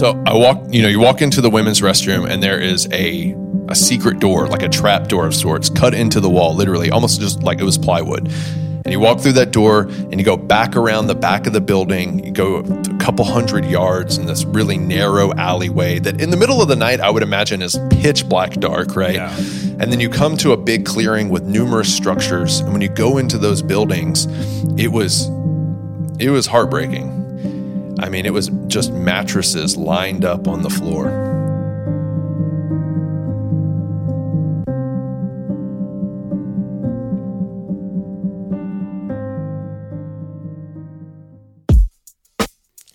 So I walk, you know, you walk into the women's restroom and there is a a secret door, like a trap door of sorts, cut into the wall, literally, almost just like it was plywood. And you walk through that door and you go back around the back of the building. You go a couple hundred yards in this really narrow alleyway that in the middle of the night, I would imagine is pitch black dark, right? Yeah. And then you come to a big clearing with numerous structures. And when you go into those buildings, it was it was heartbreaking. I mean, it was just mattresses lined up on the floor.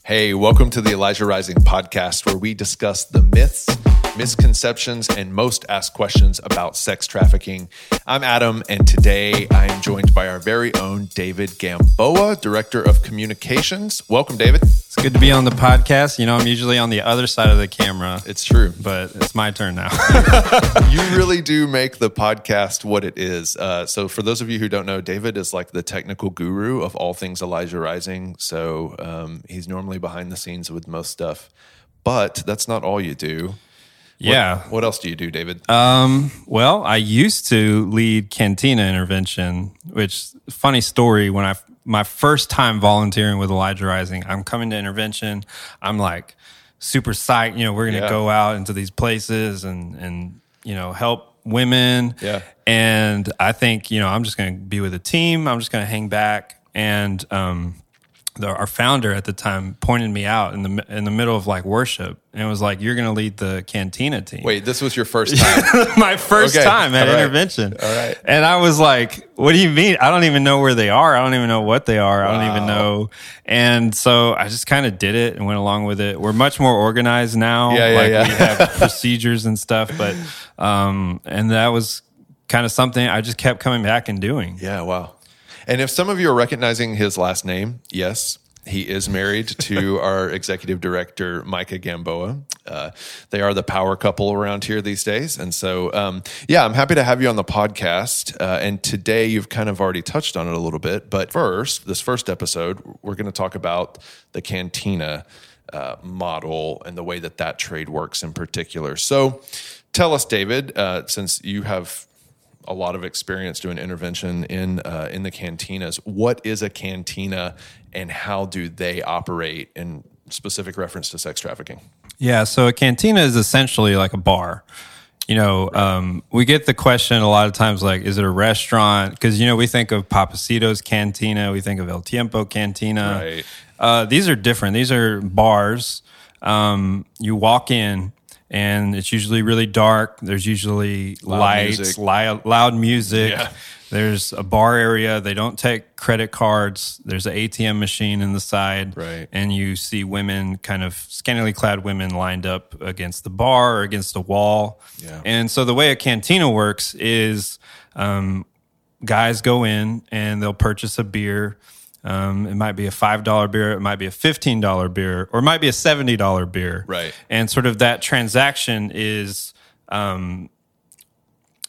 Hey, welcome to the Elijah Rising podcast, where we discuss the myths, misconceptions, and most asked questions about sex trafficking. I'm Adam, and today I am joined by our very own David Gamboa, Director of Communications. Welcome, David. It's good to be on the podcast. You know, I'm usually on the other side of the camera, It's true. but it's my turn now. you really do make the podcast what it is. Uh, so, for those of you who don't know, David is like the technical guru of all things Elijah Rising. So, um, he's normally behind the scenes with most stuff, but that's not all you do. What- yeah. What, else do you do, David? Um, well, I used to lead cantina intervention, which funny story when I my first time volunteering with Elijah Rising, I'm coming to intervention. I'm like super psyched, you know, we're going to Yeah. go out into these places and and you know, help women. Yeah. And I think, you know, I'm just going to be with a team. I'm just going to hang back and um the, our founder at the time pointed me out in the in the middle of like worship and was like, "You're going to lead the cantina team." Wait, this was your first time. my first Okay. time at All right. intervention. All right. And I was like, what do you mean? I don't even know where they are. I don't even know what they are. I don't even know. And so I just kind of did it and went along with it. We're much more organized now. Yeah, yeah, like yeah. we have procedures and stuff, but um and that was kind of something I just kept coming back and doing. yeah, wow. And if some of you are recognizing his last name, yes, he is married to our executive director, Micah Gamboa. Uh, they are the power couple around here these days. And so, um, yeah, I'm happy to have you on the podcast. Uh, and today you've kind of already touched on it a little bit. But first, this first episode, we're going to talk about the cantina uh, model and the way that that trade works in particular. So tell us, David, uh, since you have a lot of experience doing intervention in uh, in the cantinas. What is a cantina, and how do they operate? In specific reference to sex trafficking. Yeah, so a cantina is essentially like a bar. You know, um, we get the question a lot of times like, is it a restaurant? Because, you know, we think of Pappasito's Cantina, we think of El Tiempo Cantina. Right. Uh, these are different. These are bars. Um, you walk in, and it's usually really dark. There's usually lights, music. loud, loud music. Yeah. There's a bar area. They don't take credit cards. There's an ATM machine in the side Right. and you see women kind of scantily clad women lined up against the bar or against the wall Yeah. and so the way a cantina works is um, guys go in and they'll purchase a beer um, it might be a $5 beer it might be a $15 beer or it might be a $70 beer Right. and sort of that transaction is um,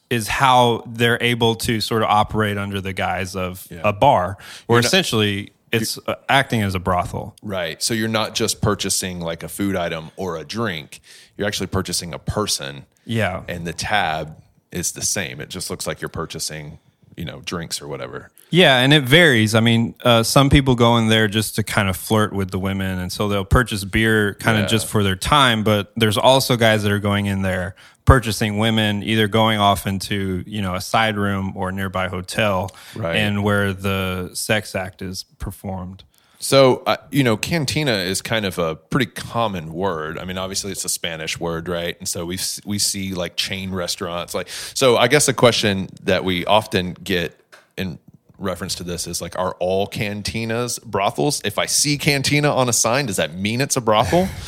is how they're able to sort of operate under the guise of Yeah. a bar where not- essentially it's uh, acting as a brothel Right. So you're not just purchasing like a food item or a drink. You're actually purchasing a person, yeah and the tab is the same. It just looks like you're purchasing, you know, drinks or whatever. Yeah, and it varies. I mean, uh, some people go in there just to kind of flirt with the women, and so they'll purchase beer kind Yeah. of just for their time. But there's also guys that are going in there purchasing women, either going off into you know a side room or a nearby hotel, Right. and where the sex act is performed. So, uh, you know, cantina is kind of a pretty common word. I mean, obviously it's a Spanish word, right? And so we we see like chain restaurants like so I guess a question that we often get in reference to this is like are all cantinas brothels? If I see cantina on a sign, does that mean it's a brothel?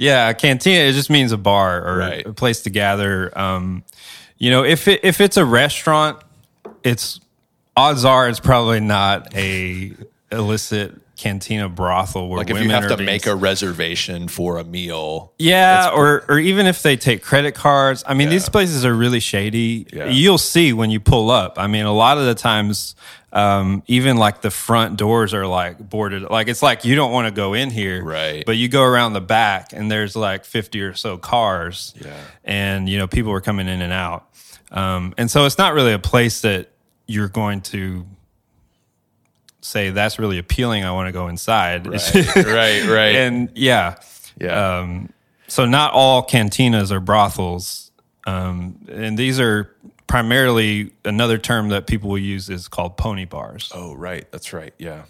Yeah, cantina it just means a bar or Right. a place to gather. Um, you know, if it, if it's a restaurant, it's odds are it's probably not a illicit cantina brothel where Like if you have to being make a reservation for a meal. Yeah, or or even if they take credit cards. I mean, these places are really shady. Yeah. You'll see when you pull up. I mean, a lot of the times, um, even like the front doors are like boarded. Like it's like you don't want to go in here, Right. But you go around the back, and there's like fifty or so cars. Yeah. and you know people are coming in and out, um, and so it's not really a place that you're going to say that's really appealing. I want to go inside. Right, right, right. and yeah, yeah. um, so not all cantinas are brothels, um, and these are primarily another term that people will use is called pony bars. oh, right. That's right. Yeah.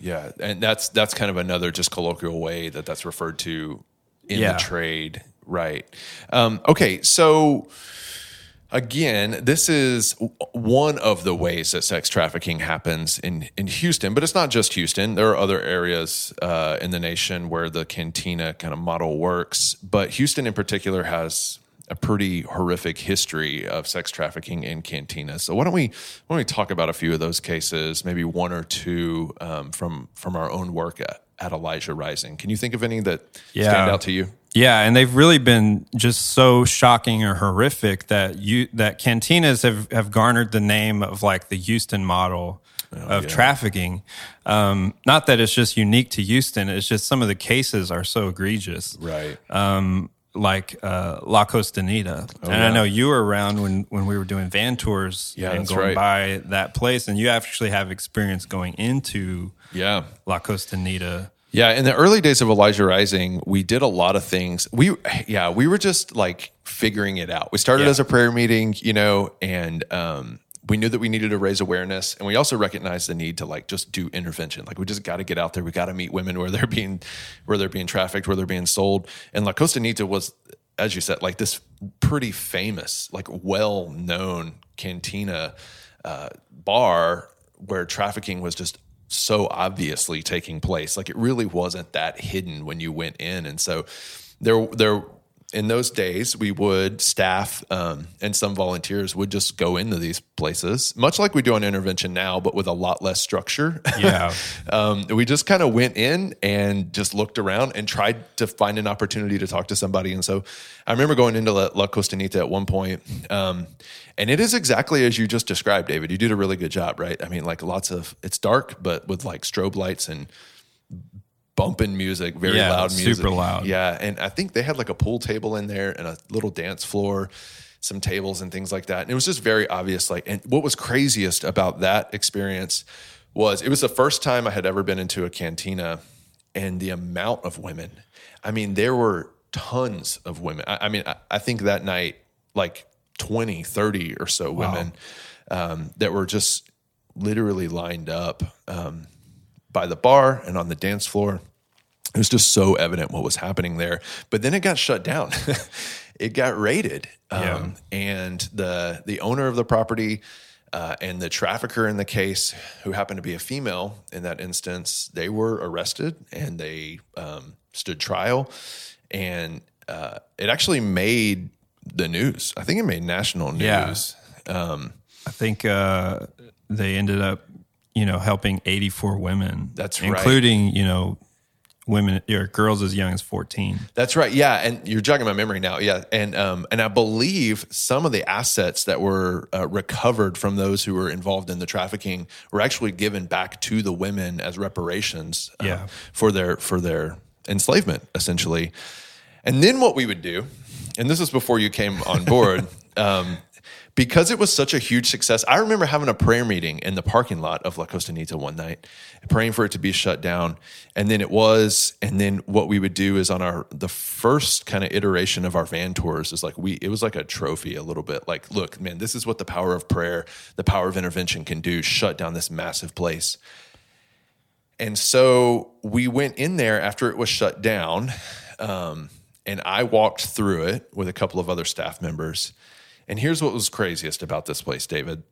Yeah. And that's that's kind of another just colloquial way that that's referred to in Yeah. the trade. Right. Um, okay. So again, this is one of the ways that sex trafficking happens in, in Houston, but it's not just Houston. There are other areas uh, in the nation where the cantina kind of model works, but Houston in particular has a pretty horrific history of sex trafficking in cantinas. So why don't we why don't we talk about a few of those cases, maybe one or two um, from from our own work at, at Elijah Rising? Can you think of any that stand out to you? Yeah, and they've really been just so shocking or horrific that you that cantinas have have garnered the name of like the Houston model of trafficking. Um, not that it's just unique to Houston; it's just some of the cases are so egregious. Right. um, like uh, La Costanita. and I know you were around when, when we were doing van tours Yeah, and going right. by that place, and you actually have experience going into Yeah. La Costanita. Yeah, in the early days of Elijah Rising, we did a lot of things. We yeah, we were just like figuring it out. We started Yeah. as a prayer meeting, you know, and um we knew that we needed to raise awareness and we also recognized the need to like just do intervention. Like we just got to get out there. We got to meet women where they're being where they're being trafficked, where they're being sold. And La Costanita was as you said, like this pretty famous, like well-known cantina uh, bar where trafficking was just so obviously taking place. Like it really wasn't that hidden when you went in, and so there, there. In those days, we would staff um, and some volunteers would just go into these places, much like we do on intervention now, but with a lot less structure. Yeah. um, we just kind of went in and just looked around and tried to find an opportunity to talk to somebody. And so I remember going into La, La Costanita at one point, um, and it is exactly as you just described, David. You did a really good job, right? I mean, like lots of it's dark, but with like strobe lights and bumping music, very Yeah, loud music, super loud. Yeah, and I think they had like a pool table in there and a little dance floor, some tables and things like that. And it was just very obvious. Like, and what was craziest about that experience was it was the first time I had ever been into a cantina, and the amount of women. I mean, there were tons of women. I, I mean, I, I think that night, like 20, 30 or so women um, that were just literally lined up um, by the bar and on the dance floor. It was just so evident what was happening there. But then it got shut down. it got raided. Um, and the the owner of the property uh, and the trafficker in the case, who happened to be a female in that instance, they were arrested and they um, stood trial. And uh, it actually made the news. I think it made national Yeah. news. I think uh, they ended up, you know, helping 84 women. That's right. Including, you know, women or girls as young as 14. That's right. Yeah, and you're jogging my memory now. Yeah, and um, and I believe some of the assets that were uh, recovered from those who were involved in the trafficking were actually given back to the women as reparations. uh, Yeah. for their for their enslavement, essentially. And then what we would do, and this is before you came on board. um, because it was such a huge success, I remember having a prayer meeting in the parking lot of La Costanita one night, praying for it to be shut down. And then it was, and then what we would do is on our the first kind of iteration of our van tours is like we it was like a trophy a little bit. Like, look, man, this is what the power of prayer, the power of intervention can do, shut down this massive place. And so we went in there after it was shut down, um, and I walked through it with a couple of other staff members. And here's what was craziest about this place, David.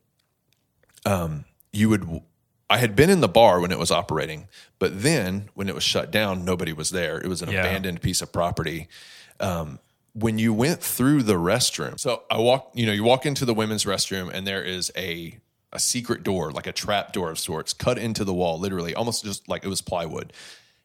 Um, you would, I had been in the bar when it was operating, but then when it was shut down, nobody was there. It was an Yeah. abandoned piece of property. Um, when you went through the restroom, so I walk, you know, you walk into the women's restroom, and there is a a secret door, like a trap door of sorts, cut into the wall, literally, almost just like it was plywood.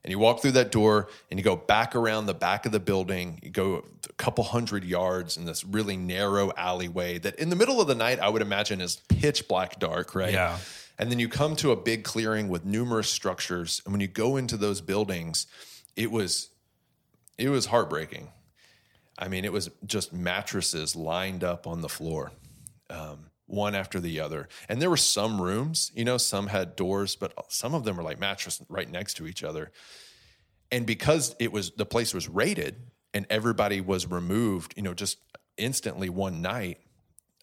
And you walk through that door and you go back around the back of the building. You go a couple hundred yards in this really narrow alleyway that in the middle of the night, I would imagine is pitch black dark, right? Yeah. And then you come to a big clearing with numerous structures. And when you go into those buildings, it was it was heartbreaking. I mean, it was just mattresses lined up on the floor, um, one after the other. And there were some rooms, you know, some had doors, but some of them were like mattress right next to each other. And because it was the place was raided and everybody was removed, you know, just instantly one night.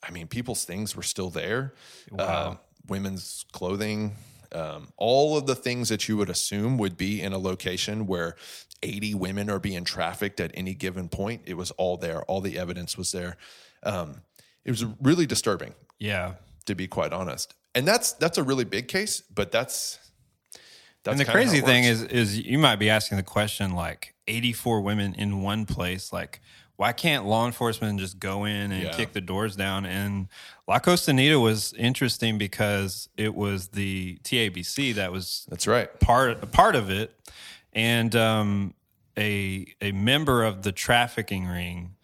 I mean, people's things were still there. Uh, women's clothing, um, all of the things that you would assume would be in a location where 80 women are being trafficked at any given point. It was all there. All the evidence was there. Um, it was really disturbing, Yeah. to be quite honest. And that's that's a really big case, but that's that's And the crazy thing is, is you might be asking the question like 84 women in one place, like why can't law enforcement just go in and Yeah. kick the doors down? And La Costanita was interesting because it was the TABC that was that's right. part part of it, and um, a a member of the trafficking ring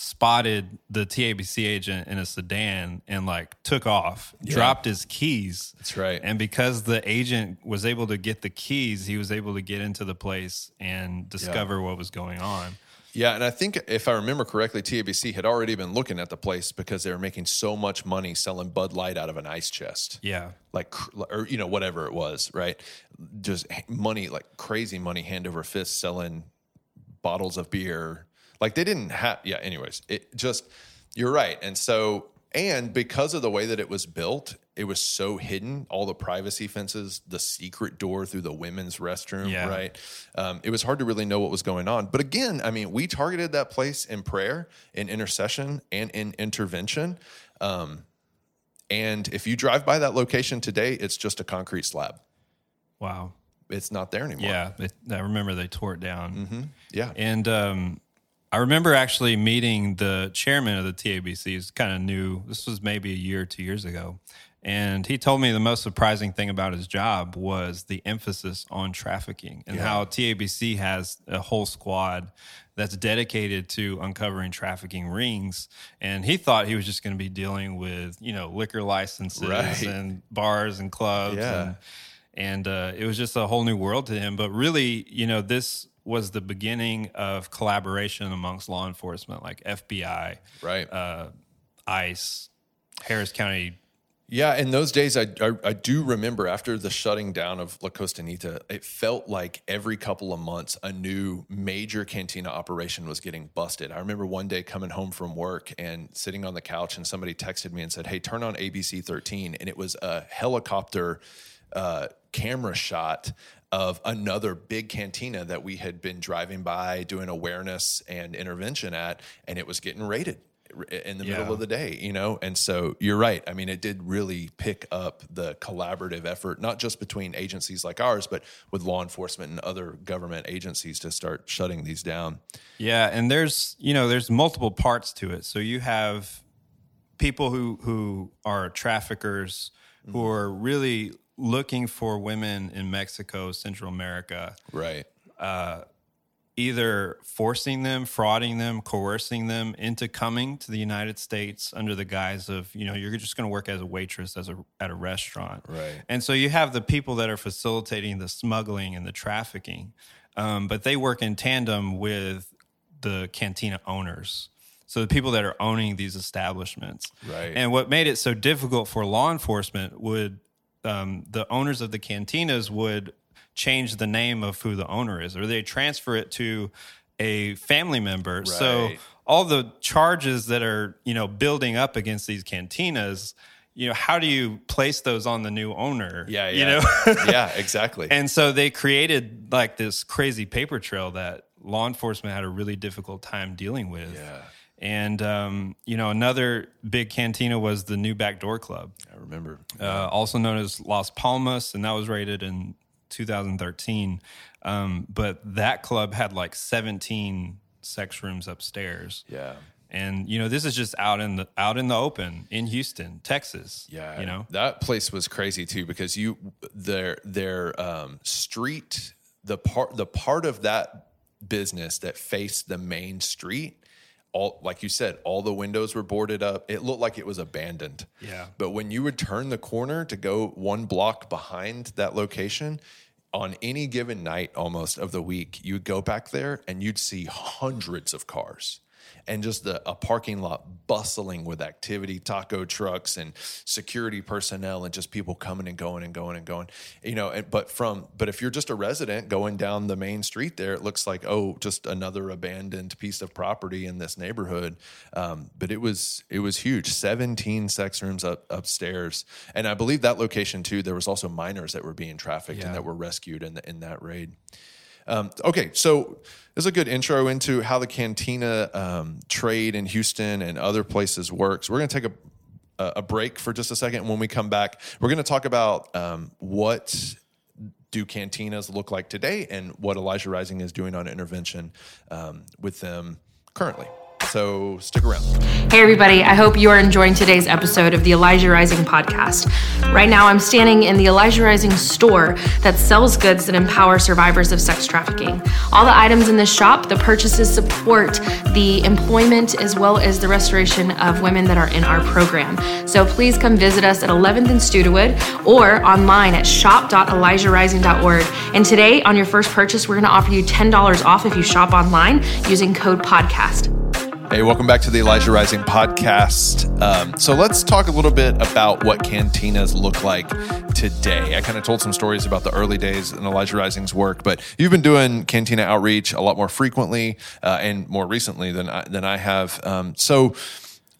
spotted the TABC agent in a sedan and like took off, dropped his keys. That's right. And because the agent was able to get the keys, he was able to get into the place and discover what was going on. Yeah, and I think if I remember correctly, TABC had already been looking at the place because they were making so much money selling Bud Light out of an ice chest. Yeah. Like, or, you know, whatever it was, right? Just money, like crazy money, hand over fist selling bottles of beer. Like they didn't have, yeah, anyways, it just, you're right. And so, and because of the way that it was built, it was so hidden, all the privacy fences, the secret door through the women's restroom, Yeah. right? Um, it was hard to really know what was going on. But again, I mean, we targeted that place in prayer, in intercession, and in intervention. Um, and if you drive by that location today, it's just a concrete slab. Wow. It's not there anymore. Yeah. They, I remember they tore it down. Yeah. And um, I remember actually meeting the chairman of the TABC. He's kind of new. This was maybe a year or two years ago. And he told me the most surprising thing about his job was the emphasis on trafficking and how TABC has a whole squad that's dedicated to uncovering trafficking rings. And he thought he was just going to be dealing with, you know, liquor licenses Right. and bars and clubs. Yeah. And, and uh, it was just a whole new world to him. But really, you know, this was the beginning of collaboration amongst law enforcement, like FBI, Right. uh, ICE, Harris County. Yeah, in those days, I, I I do remember after the shutting down of La Costanita, it felt like every couple of months a new major cantina operation was getting busted. I remember one day coming home from work and sitting on the couch, and somebody texted me and said, "Hey, turn on ABC 13," and it was a helicopter uh, camera shot of another big cantina that we had been driving by doing awareness and intervention at, and it was getting raided in the middle of the day, you know? And so you're right. I mean, it did really pick up the collaborative effort, not just between agencies like ours, but with law enforcement and other government agencies to start shutting these down. Yeah, and there's you know there's multiple parts to it. So you have people who who are traffickers who mm-hmm. are really looking for women in Mexico, Central America, Right. Uh, either forcing them, frauding them, coercing them into coming to the United States under the guise of, you know, you're just going to work as a waitress as a, at a restaurant. Right. And so you have the people that are facilitating the smuggling and the trafficking, um, but they work in tandem with the cantina owners. So the people that are owning these establishments. Right. And what made it so difficult for law enforcement would um, the owners of the cantinas would change the name of who the owner is, or they transfer it to a family member. So all the charges that are you know building up against these cantinas, you know, how do you place those on the new owner? Yeah. you Yeah. know. yeah. Exactly. And so they created like this crazy paper trail that law enforcement had a really difficult time dealing with. Yeah. And um, you know, another big cantina was the New Backdoor Club, I remember. uh, also known as Las Palmas, and that was rated in 2013. Um, but that club had like 17 sex rooms upstairs. yeah. And you know, this is just out in the out in the open in Houston, Texas. Yeah, you know, that place was crazy too because you their their um, street the part the part of that business that faced the main street all like you said all the windows were boarded up. It looked like it was abandoned. Yeah. but when you would turn the corner to go one block behind that location on any given night almost of the week you would go back there and you'd see hundreds of cars and just the, a parking lot bustling with activity, taco trucks and security personnel, and just people coming and going and going and going. You know, and, but from but if you're just a resident going down the main street there, it looks like oh, just another abandoned piece of property in this neighborhood. Um, but it was it was huge, 17 sex rooms up upstairs, and I believe that location too. There was also minors that were being trafficked Yeah. and that were rescued in the, in that raid. Um, okay, so this is a good intro into how the cantina um, trade in Houston and other places works. We're going to take a, a break for just a second. When we come back, we're going to talk about um, what do cantinas look like today and what Elijah Rising is doing on intervention um, with them currently. So stick around. Hey, everybody. I hope you are enjoying today's episode of the Elijah Rising podcast. Right now, I'm standing in the Elijah Rising store that sells goods that empower survivors of sex trafficking. All the items in this shop, the purchases support the employment as well as the restoration of women that are in our program. So please come visit us at 11th and Studewood or online at shop.elijahrising.org. And today, on your first purchase, we're going to offer you $10 off if you shop online using code podcast. Hey, welcome back to the Elijah Rising podcast. Um, so let's talk a little bit about what cantinas look like today. I kind of told some stories about the early days in Elijah Rising's work, but you've been doing cantina outreach a lot more frequently uh, and more recently than I, than I have. Um, so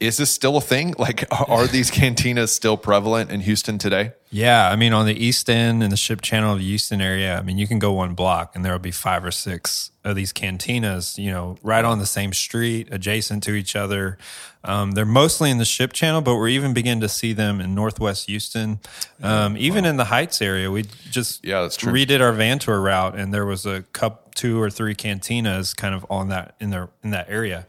is this still a thing? Like, are, are these cantinas still prevalent in Houston today? Yeah, I mean, on the East End and the Ship Channel of the Houston area, I mean, you can go one block and there will be five or six of these cantinas, you know, right on the same street, adjacent to each other. Um, they're mostly in the Ship Channel, but we're even beginning to see them in Northwest Houston, um, even in the Heights area. We just Yeah, that's true. redid our van tour route, and there was a cup, two or three cantinas kind of on that in their in that area,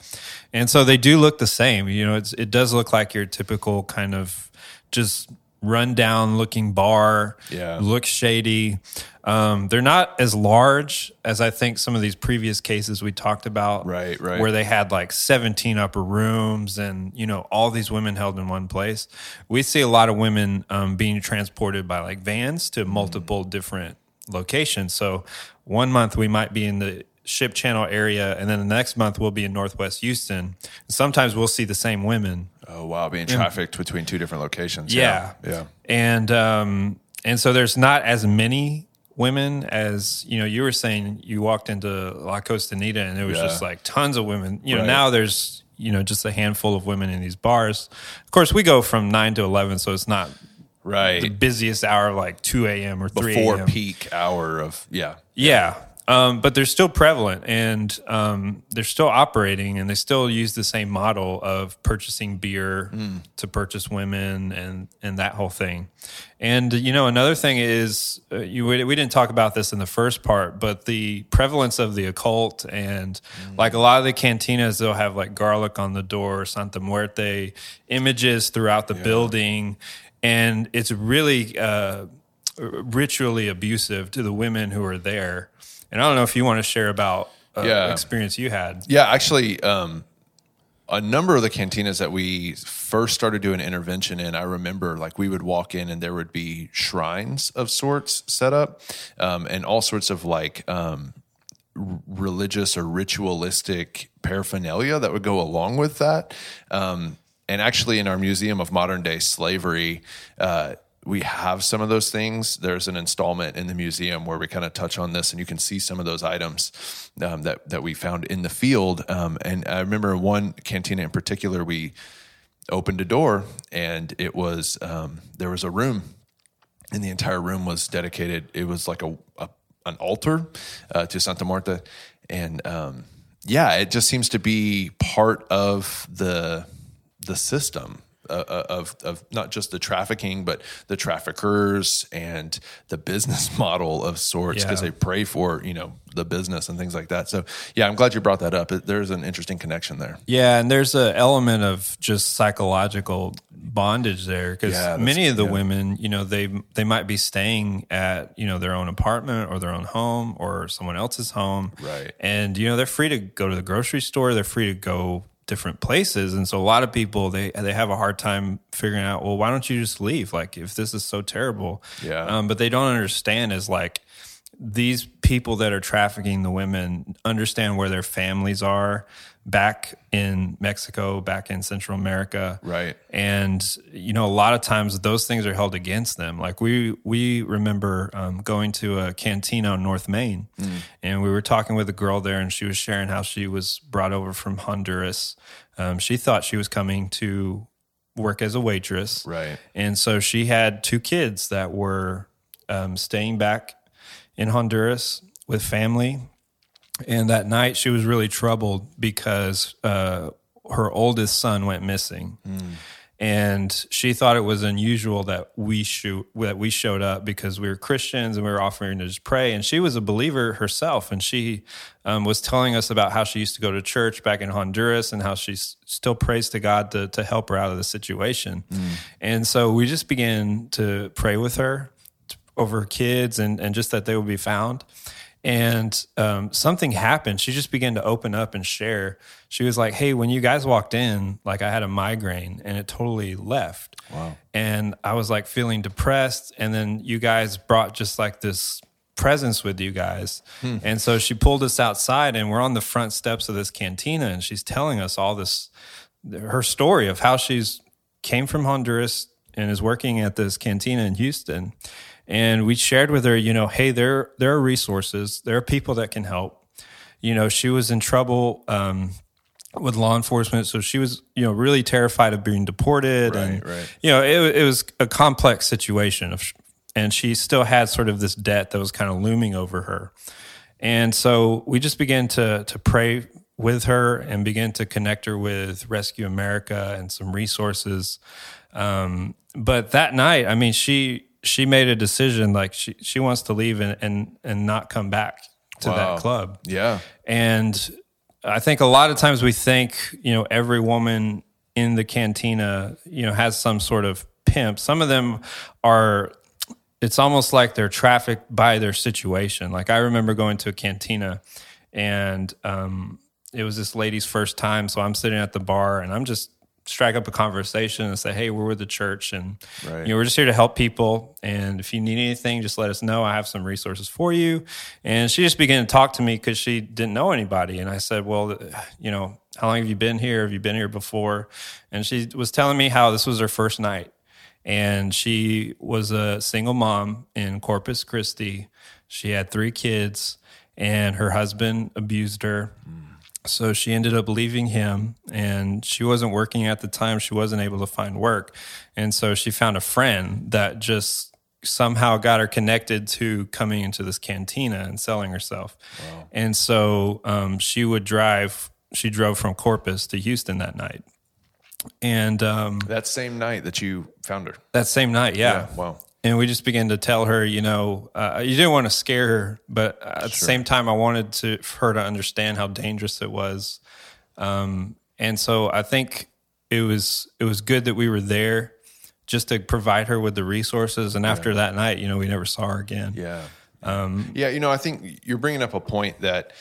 and so they do look the same. You know, it's it does look like your typical kind of just run down looking bar. Yeah. looks shady. Um, they're not as large as I think some of these previous cases we talked about. Right, right. Where they had like 17 upper rooms and, you know, all these women held in one place. We see a lot of women um, being transported by like vans to multiple different locations. So one month we might be in the ship channel area and then the next month we'll be in Northwest Houston. Sometimes we'll see the same women Oh, wow. Being trafficked between two different locations. yeah. Yeah. And um and so there's not as many women as you know you were saying you walked into La Costanita and there was Yeah. just like tons of women. You know, Right. now there's you know just a handful of women in these bars. Of course, we go from 9 to 11 so it's not Right. the busiest hour like 2 a.m. or 3 Before peak hour of, yeah. Yeah. Um, but they're still prevalent and um, they're still operating and they still use the same model of purchasing beer to purchase women and, and that whole thing. And, you know, another thing is uh, you, we we didn't talk about this in the first part, but the prevalence of the occult and like a lot of the cantinas, they'll have like garlic on the door, Santa Muerte images throughout the building. And it's really, uh, ritually abusive to the women who are there. And I don't know if you want to share about uh, Yeah. experience you had. Yeah, actually, um, a number of the cantinas that we first started doing intervention in, I remember like we would walk in and there would be shrines of sorts set up, um, and all sorts of like um, r- religious or ritualistic paraphernalia that would go along with that. Um, and actually, in our Museum of Modern Day Slavery, uh, we have some of those things. There's an installment in the museum where we kind of touch on this, and you can see some of those items um, that that we found in the field. Um, and I remember one cantina in particular, we opened a door, and it was um, there was a room and the entire room was dedicated. It was like a, a an altar uh, to Santa Marta, and um, yeah, it just seems to be part of the the system uh, uh, of of not just the trafficking, but the traffickers and the business model of sorts because Yeah. they pray for you know the business and things like that. So yeah, I'm glad you brought that up. There's an interesting connection there. Yeah, and there's an element of just psychological bondage there because Yeah, many of the yeah. women, you know, they they might be staying at you know their own apartment or their own home or someone else's home, Right. And you know they're free to go to the grocery store, they're free to go different places, and so a lot of people they they have a hard time figuring out, well, why don't you just leave? Like if this is so terrible, Yeah. Um, but they don't understand is like these people that are trafficking the women understand where their families are back in Mexico, back in Central America. Right. And you know, a lot of times those things are held against them. Like we we remember um, going to a cantina in North Main, and we were talking with a girl there, and she was sharing how she was brought over from Honduras. Um, she thought she was coming to work as a waitress, Right. and so she had two kids that were um, staying back in Honduras with family. And that night she was really troubled because uh, her oldest son went missing. And she thought it was unusual that we shoot that we showed up because we were Christians and we were offering to just pray. And she was a believer herself, and she um, was telling us about how she used to go to church back in Honduras and how she s- still prays to God to to help her out of the situation. And so we just began to pray with her over kids and, and just that they would be found. And um, something happened. She just began to open up and share. She was like, Hey, when you guys walked in, like I had a migraine and it totally left. Wow. And I was like feeling depressed. And then you guys brought just like this presence with you guys. And so she pulled us outside and we're on the front steps of this cantina and she's telling us all this, her story of how she's came from Honduras and is working at this cantina in Houston. And we shared with her, you know, hey, there there are resources, there are people that can help. You know, she was in trouble um, with law enforcement, so she was, you know, really terrified of being deported, and Right, right. you know, it, it was a complex situation, of, and she still had sort of this debt that was kind of looming over her. And so we just began to to pray with her and began to connect her with Rescue America and some resources. Um, but that night, I mean, she she made a decision like she she wants to leave and and, and not come back to Wow. that club. Yeah. And I think a lot of times we think, you know, every woman in the cantina, you know, has some sort of pimp. Some of them are it's almost like they're trafficked by their situation. Like I remember going to a cantina and um, it was this lady's first time. So I'm sitting at the bar and I'm just strike up a conversation and say, Hey, we're with the church and Right. you know, we're just here to help people. And if you need anything, just let us know. I have some resources for you. And she just began to talk to me because she didn't know anybody. And I said, Well, uh, you know, how long have you been here? Have you been here before? And she was telling me how this was her first night and she was a single mom in Corpus Christi. She had three kids, and her husband abused her. Mm. So she ended up leaving him, and she wasn't working at the time. She wasn't able to find work. And so she found a friend that just somehow got her connected to coming into this cantina and selling herself. And so um, she would drive, she drove from Corpus to Houston that night. And um, That same night that you found her. that same night, yeah. Yeah, wow. And we just began to tell her, you know, uh, you didn't want to scare her, but at the same time, I wanted to for her to understand how dangerous it was. Um, and so I think it was it was good that we were there just to provide her with the resources. And after that night, you know, we never saw her again. Yeah. yeah, you know, I think you're bringing up a point that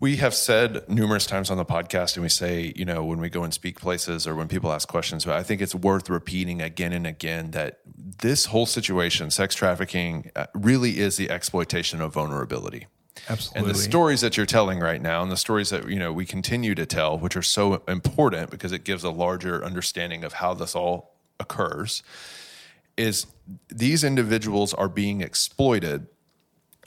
we have said numerous times on the podcast, and we say, you know, when we go and speak places or when people ask questions, but I think it's worth repeating again and again that this whole situation, sex trafficking, uh, really is the exploitation of vulnerability. Absolutely. And the stories that you're telling right now, and the stories that you know we continue to tell, which are so important because it gives a larger understanding of how this all occurs, is these individuals are being exploited,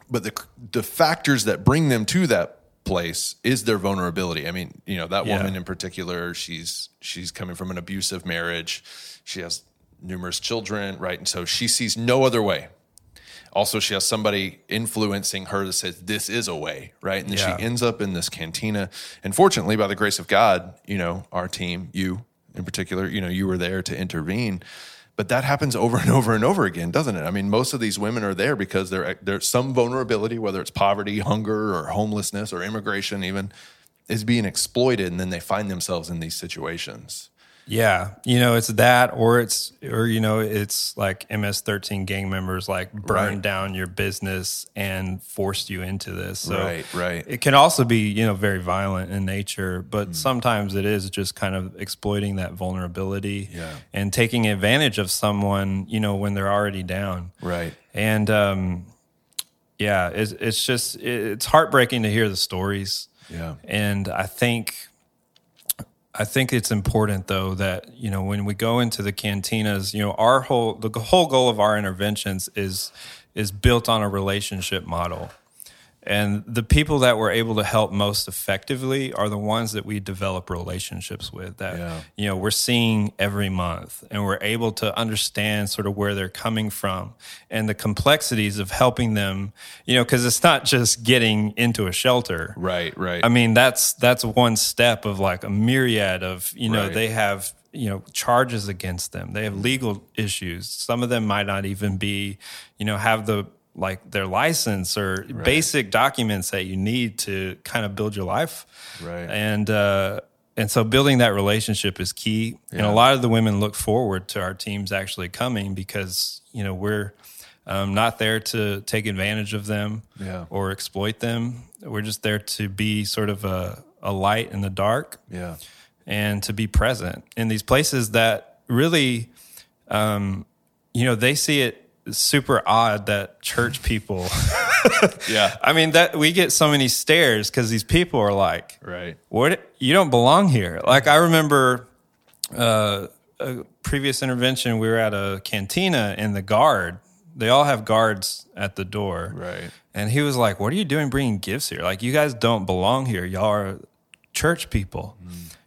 but the the factors that bring them to that place is their vulnerability. I mean, you know, that Yeah. woman in particular, she's she's coming from an abusive marriage. She has numerous children, right? And so she sees no other way. Also, she has somebody influencing her that says this is a way, right? And then Yeah. she ends up in this cantina. And fortunately, by the grace of God, you know, our team, you, in particular, you know, you were there to intervene. But that happens over and over and over again, doesn't it? I mean, most of these women are there because there there's some vulnerability, whether it's poverty, hunger, or homelessness, or immigration, even, is being exploited, and then they find themselves in these situations. Yeah, you know, it's that, or it's, or you know, it's like MS-13 gang members like burned Right. down your business and forced you into this. So Right, right. It can also be, you know, very violent in nature, but Mm. sometimes it is just kind of exploiting that vulnerability Yeah. and taking advantage of someone, you know, when they're already down. Right. And um, yeah, it's, it's just it's heartbreaking to hear the stories. Yeah. And I think I think it's important though that you know when we go into the cantinas, you know, our whole the whole goal of our interventions is is built on a relationship model. And the people that we're able to help most effectively are the ones that we develop relationships with that Yeah. you know we're seeing every month and we're able to understand sort of where they're coming from and the complexities of helping them you know because it's not just getting into a shelter Right. Right. I mean, that's that's one step of like a myriad of you know Right. they have you know charges against them. They have legal issues. Some of them might not even be you know have the like their license or basic documents that you need to kind of build your life. Right. And uh, and so building that relationship is key. And a lot of the women look forward to our teams actually coming because you know we're um, not there to take advantage of them Yeah. or exploit them. We're just there to be sort of a, a light in the dark yeah. and to be present in these places that really, um, you know, they see it super odd that church people. Yeah. I mean, that we get so many stares because these people are like, Right. what you don't belong here. Like I remember uh, a previous intervention, we were at a cantina and the guard, they all have guards at the door. Right. And he was like, What are you doing bringing gifts here? Like, you guys don't belong here. Y'all are church people.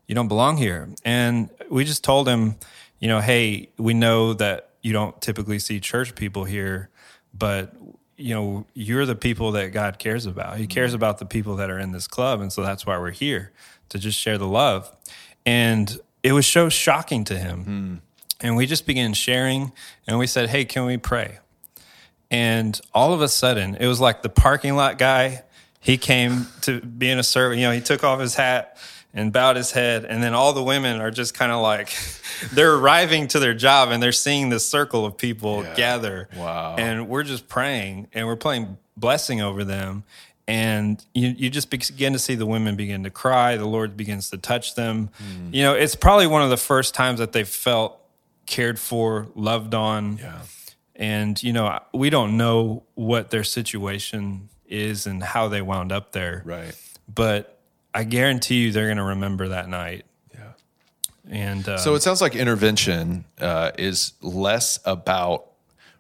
You don't belong here. And we just told him, you know, hey, we know that you don't typically see church people here, but you know, you're the people that God cares about. He cares mm-hmm. about the people that are in this club. And so that's why we're here to just share the love. And it was so shocking to him. Hmm. And we just began sharing and we said, hey, can we pray? And all of a sudden, it was like the parking lot guy. He came to be in a servant. You know, he took off his hat and bowed his head. And then all the women are just kind of like, they're arriving to their job and they're seeing this circle of people gather. Wow. And we're just praying and we're playing blessing over them. And you, you just begin to see the women begin to cry. The Lord begins to touch them. Hmm. You know, it's probably one of the first times that they've felt cared for, loved on Yeah. and you know we don't know what their situation is and how they wound up there Right. but i guarantee you they're going to remember that night Yeah. and uh, So it sounds like intervention uh, is less about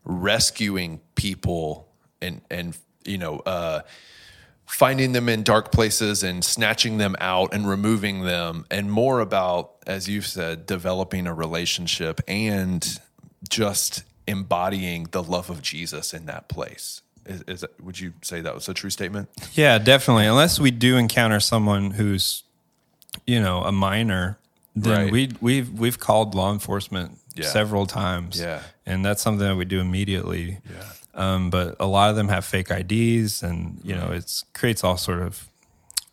rescuing people and and you know uh, finding them in dark places and snatching them out and removing them, and more about, as you've said, developing a relationship and just embodying the love of Jesus in that place. Is, is that, would you say that was a true statement? yeah definitely unless we do encounter someone who's you know a minor then Right. we we've we've called law enforcement Yeah. several times Yeah. and that's something that we do immediately um, but a lot of them have fake IDs and you know it's creates all sort of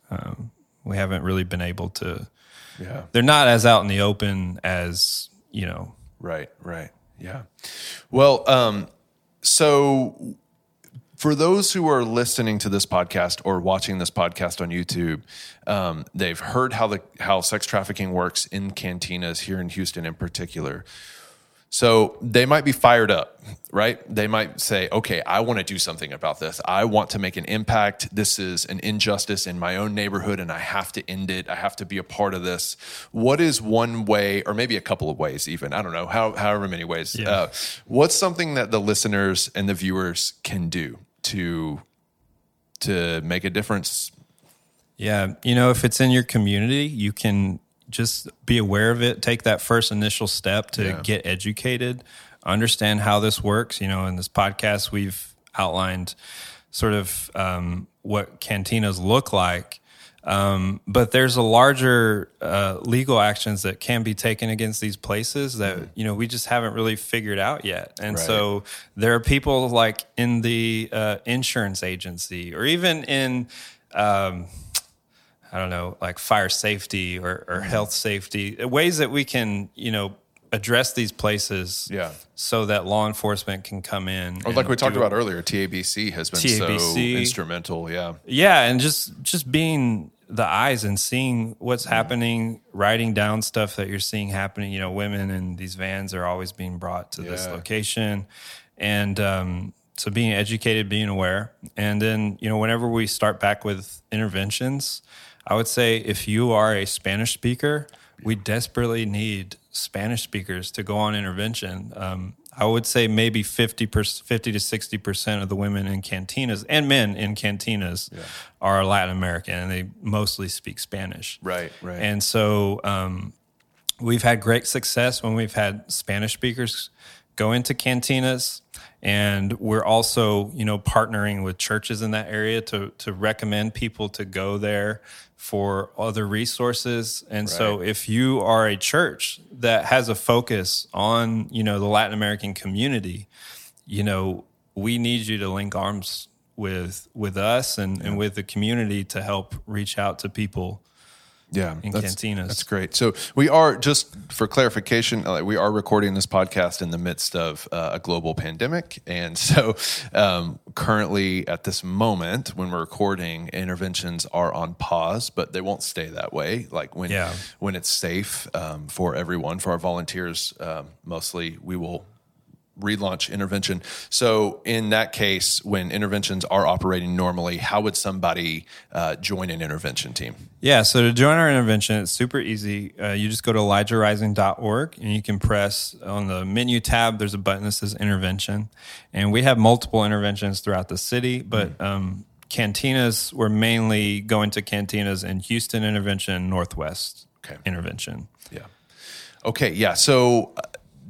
um, we haven't really been able to Yeah. they're not as out in the open as you know Right, right. Yeah. Well, um, so for those who are listening to this podcast or watching this podcast on YouTube, um, they've heard how the how sex trafficking works in cantinas here in Houston in particular. So they might be fired up, right? They might say, okay, I want to do something about this. I want to make an impact. This is an injustice in my own neighborhood and I have to end it. I have to be a part of this. What is one way, or maybe a couple of ways, even? I don't know, how, however many ways. Yeah. Uh, what's something that the listeners and the viewers can do to to make a difference? Yeah, you know, if it's in your community, you can just be aware of it. Take that first initial step to Yeah. get educated, understand how this works. You know, in this podcast, we've outlined sort of um, what cantinas look like. Um, but there's a larger uh, legal actions that can be taken against these places that you know we just haven't really figured out yet. And Right. so there are people like in the uh, insurance agency or even in um, I don't know, like fire safety or, or health safety, ways that we can, you know, address these places Yeah. so that law enforcement can come in. Or like we talked about earlier, TABC has been so instrumental. Yeah. Yeah, and just just being the eyes and seeing what's happening, writing down stuff that you're seeing happening. You know, women in these vans are always being brought to this location, and um, so being educated, being aware, and then you know, whenever we start back with interventions, I would say if you are a Spanish speaker, we desperately need Spanish speakers to go on intervention. Um, I would say maybe 50, 50 to 60% of the women in cantinas and men in cantinas are Latin American and they mostly speak Spanish. Right, right. And so um, we've had great success when we've had Spanish speakers go into cantinas. And we're also, you know, partnering with churches in that area to to recommend people to go there for other resources. And so if you are a church that has a focus on, you know, the Latin American community, you know, we need you to link arms with with us and, and with the community to help reach out to people Yeah, in that's, cantinas. That's great. So we are just for clarification, uh, we are recording this podcast in the midst of uh, a global pandemic, and so um, currently at this moment when we're recording, interventions are on pause, but they won't stay that way. Like when Yeah. when it's safe um, for everyone, for our volunteers, um, mostly, we will relaunch intervention. So, in that case, when interventions are operating normally, how would somebody uh, join an intervention team? Yeah, so to join our intervention, it's super easy. Uh, you just go to elijahrising.org and you can press on the menu tab. There's a button that says intervention. And we have multiple interventions throughout the city, but um, cantinas, we're mainly going to cantinas in Houston Intervention, Northwest Okay. Intervention. Yeah. Okay. Yeah. So uh,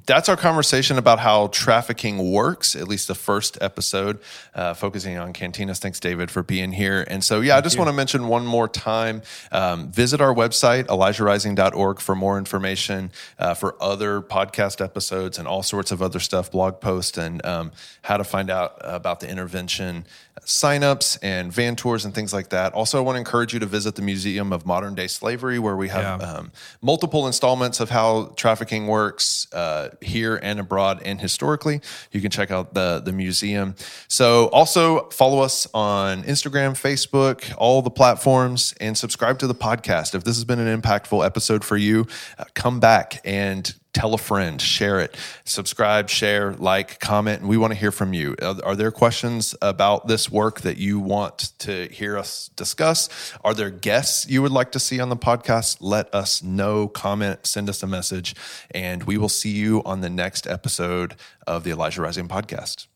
that's our conversation about how trafficking works, at least the first episode, uh, focusing on cantinas. Thanks, David, for being here. And so, yeah, I just want to mention one more time um, visit our website, elijahrising.org, for more information, uh, for other podcast episodes and all sorts of other stuff, blog posts, and um, how to find out about the intervention signups and van tours and things like that. Also, I want to encourage you to visit the Museum of Modern Day Slavery, where we have Yeah. um, multiple installments of how trafficking works uh, here and abroad and historically. You can check out the the museum. So also follow us on Instagram, Facebook, all the platforms, and subscribe to the podcast. If this has been an impactful episode for you, uh, come back and tell a friend, share it, subscribe, share, like, comment, and we want to hear from you. Are, are there questions about this work that you want to hear us discuss? Are there guests you would like to see on the podcast? Let us know, comment, send us a message, and we will see you on the next episode of the Elijah Rising podcast.